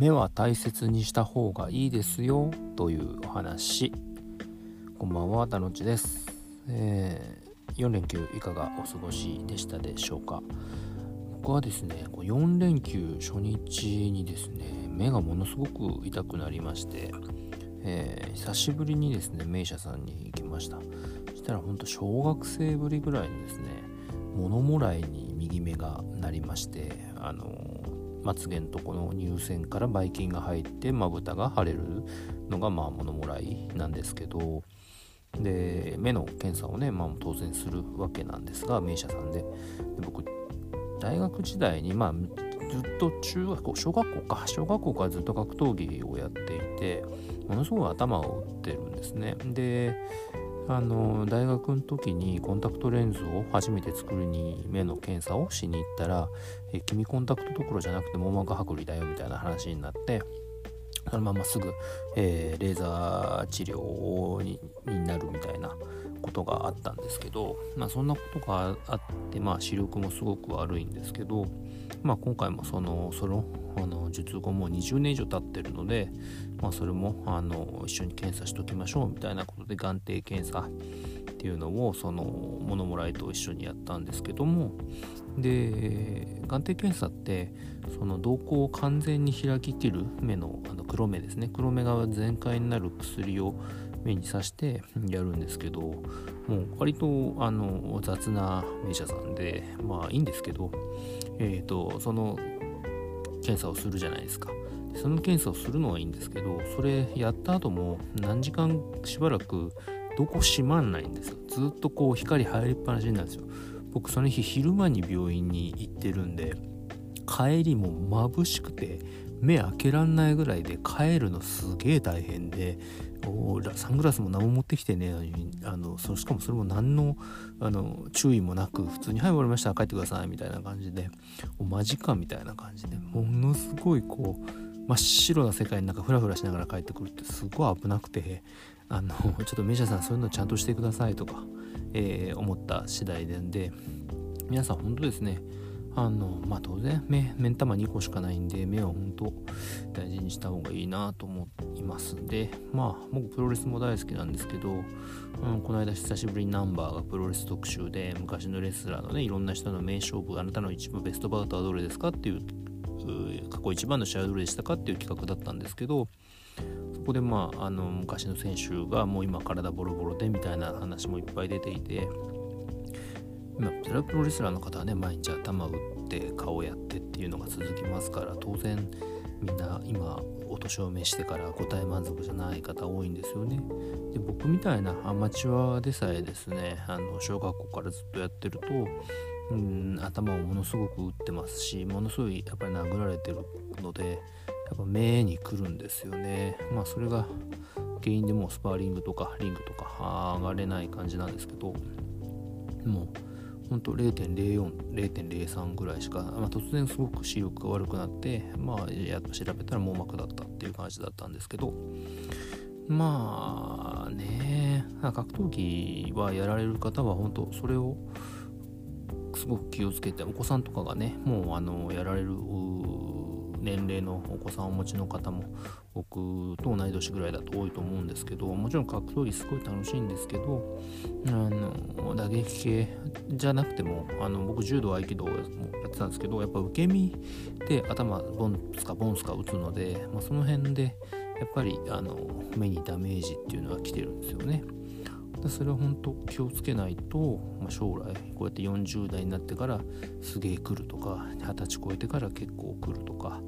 目は大切にした方がいいですよというお話。こんばんはたのちです、えー、4連休いかがお過ごしでしたでしょうか？僕はですね4連休初日にですね目がものすごく痛くなりまして、えー、久しぶりにですね名医者さんに行きました。そしたらほんと小学生ぶりぐらいのですね物もらいに右目がなりましてあのまつげのとこの乳腺からばい菌が入ってまぶたが腫れるのがまあ物もらいなんですけどで目の検査をね、まあ、当然するわけなんですが名医者さんで。で僕大学時代にまあずっと中学校小学校か小学校からずっと格闘技をやっていてものすごい頭を打ってるんですね。であの大学の時にコンタクトレンズを初めて作るに目の検査をしに行ったら「え君コンタクトどころじゃなくて網膜剥離だよ」みたいな話になってそのまますぐ、えー、レーザー治療になるみたいなことがあったんですけど、まあ、そんなことがあって、まあ、視力もすごく悪いんですけど、まあ、今回もそのそのあの術後もう20年以上経ってるので、まあ、それもあの一緒に検査しときましょうみたいなことで眼底検査っていうのをその物もらいと一緒にやったんですけどもで眼底検査ってその瞳孔を完全に開ききる目のあの黒目ですね。黒目が全開になる薬を目に刺してやるんですけどもう割とあの雑な名医者さんでまあいいんですけどえっ、ー、とその検査をするじゃないですか。その検査をするのはいいんですけどそれやった後も何時間しばらくどこ閉まんないんですよ。ずっとこう光入りっぱなしになるんですよ。僕その日昼間に病院に行ってるんで帰りも眩しくて目開けらんないぐらいで帰るのすげえ大変でサングラスも何も持ってきてねあのそしかもそれも何のあの注意もなく普通に「はい終わりました帰ってください」みたいな感じで間近みたいな感じでものすごいこう真っ白な世界の中フラフラしながら帰ってくるってすごい危なくてあのちょっとメジャーさんそういうのちゃんとしてくださいとか、えー、思った次第でんで皆さん本当ですねあのまあ当然目目ん玉2個しかないんで目は本当大事にした方がいいなと思いますんでまあ僕プロレスも大好きなんですけど、うん、この間久しぶりにナンバーがプロレス特集で昔のレスラーのねいろんな人の名勝負あなたの一番ベストバウトはどれですかっていう過去一番の試合はどれでしたかっていう企画だったんですけどそこでまああの昔の選手がもう今体ボロボロでみたいな話もいっぱい出ていてまあ、それはプロレスラーの方はね毎日頭打って顔やってっていうのが続きますから当然みんな今お年を召してから答え満足じゃない方多いんですよね。で僕みたいなアマチュアでさえですねあの小学校からずっとやってるとうん頭をものすごく打ってますしものすごいやっぱり殴られてるのでやっぱ目に来るんですよね。まあそれが原因でもうスパーリングとかリングとか上がれない感じなんですけどもうほんと0.04、0.03ぐらいしか、まあ、突然すごく視力が悪くなって、まあ、やっと調べたら網膜だったっていう感じだったんですけど、まあね、格闘技はやられる方は本当それをすごく気をつけて、お子さんとかがね、もうあのやられる年齢のお子さんをお持ちの方も僕と同い年ぐらいだと多いと思うんですけどもちろん格闘技すごい楽しいんですけどあの打撃系じゃなくてもあの僕柔道合気道もやってたんですけどやっぱ受け身で頭ボンスかボンスか打つので、まあ、その辺でやっぱりあの目にダメージっていうのは来てるんですよね。それは本当気をつけないと、まあ、将来こうやって40代になってからすげえ来るとか二十歳超えてから結構来るとか、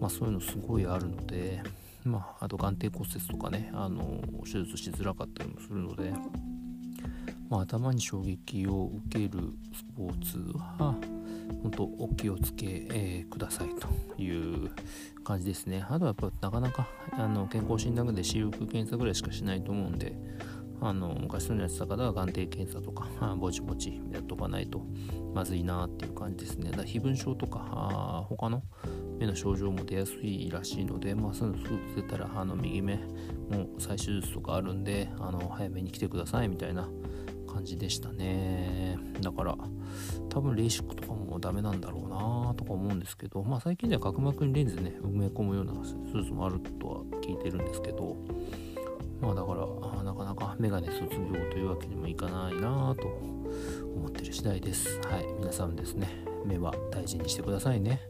まあ、そういうのすごいあるので、まあ、あと眼底骨折とかねあの手術しづらかったりもするので、まあ、頭に衝撃を受けるスポーツは本当お気をつけ、えー、くださいという感じですね。あとはやっぱなかなかあの健康診断で視力検査ぐらいしかしないと思うんで、あの昔のやってた方は眼底検査とかぼちぼちやっとかないとまずいなっていう感じですねだから飛蚊症とか他の目の症状も出やすいらしいので、まあ、そういうのすぐ出たらあの右目も再手術とかあるんであの早めに来てくださいみたいな感じでしたね。だから多分レーシックとかもダメなんだろうなとか思うんですけどまあ最近では角膜にレンズね埋め込むようなスーツもあるとは聞いてるんですけどまあだからなかなかメガネ卒業というわけにもいかないなと思ってる次第です。はい。皆さんですね目は大事にしてくださいね。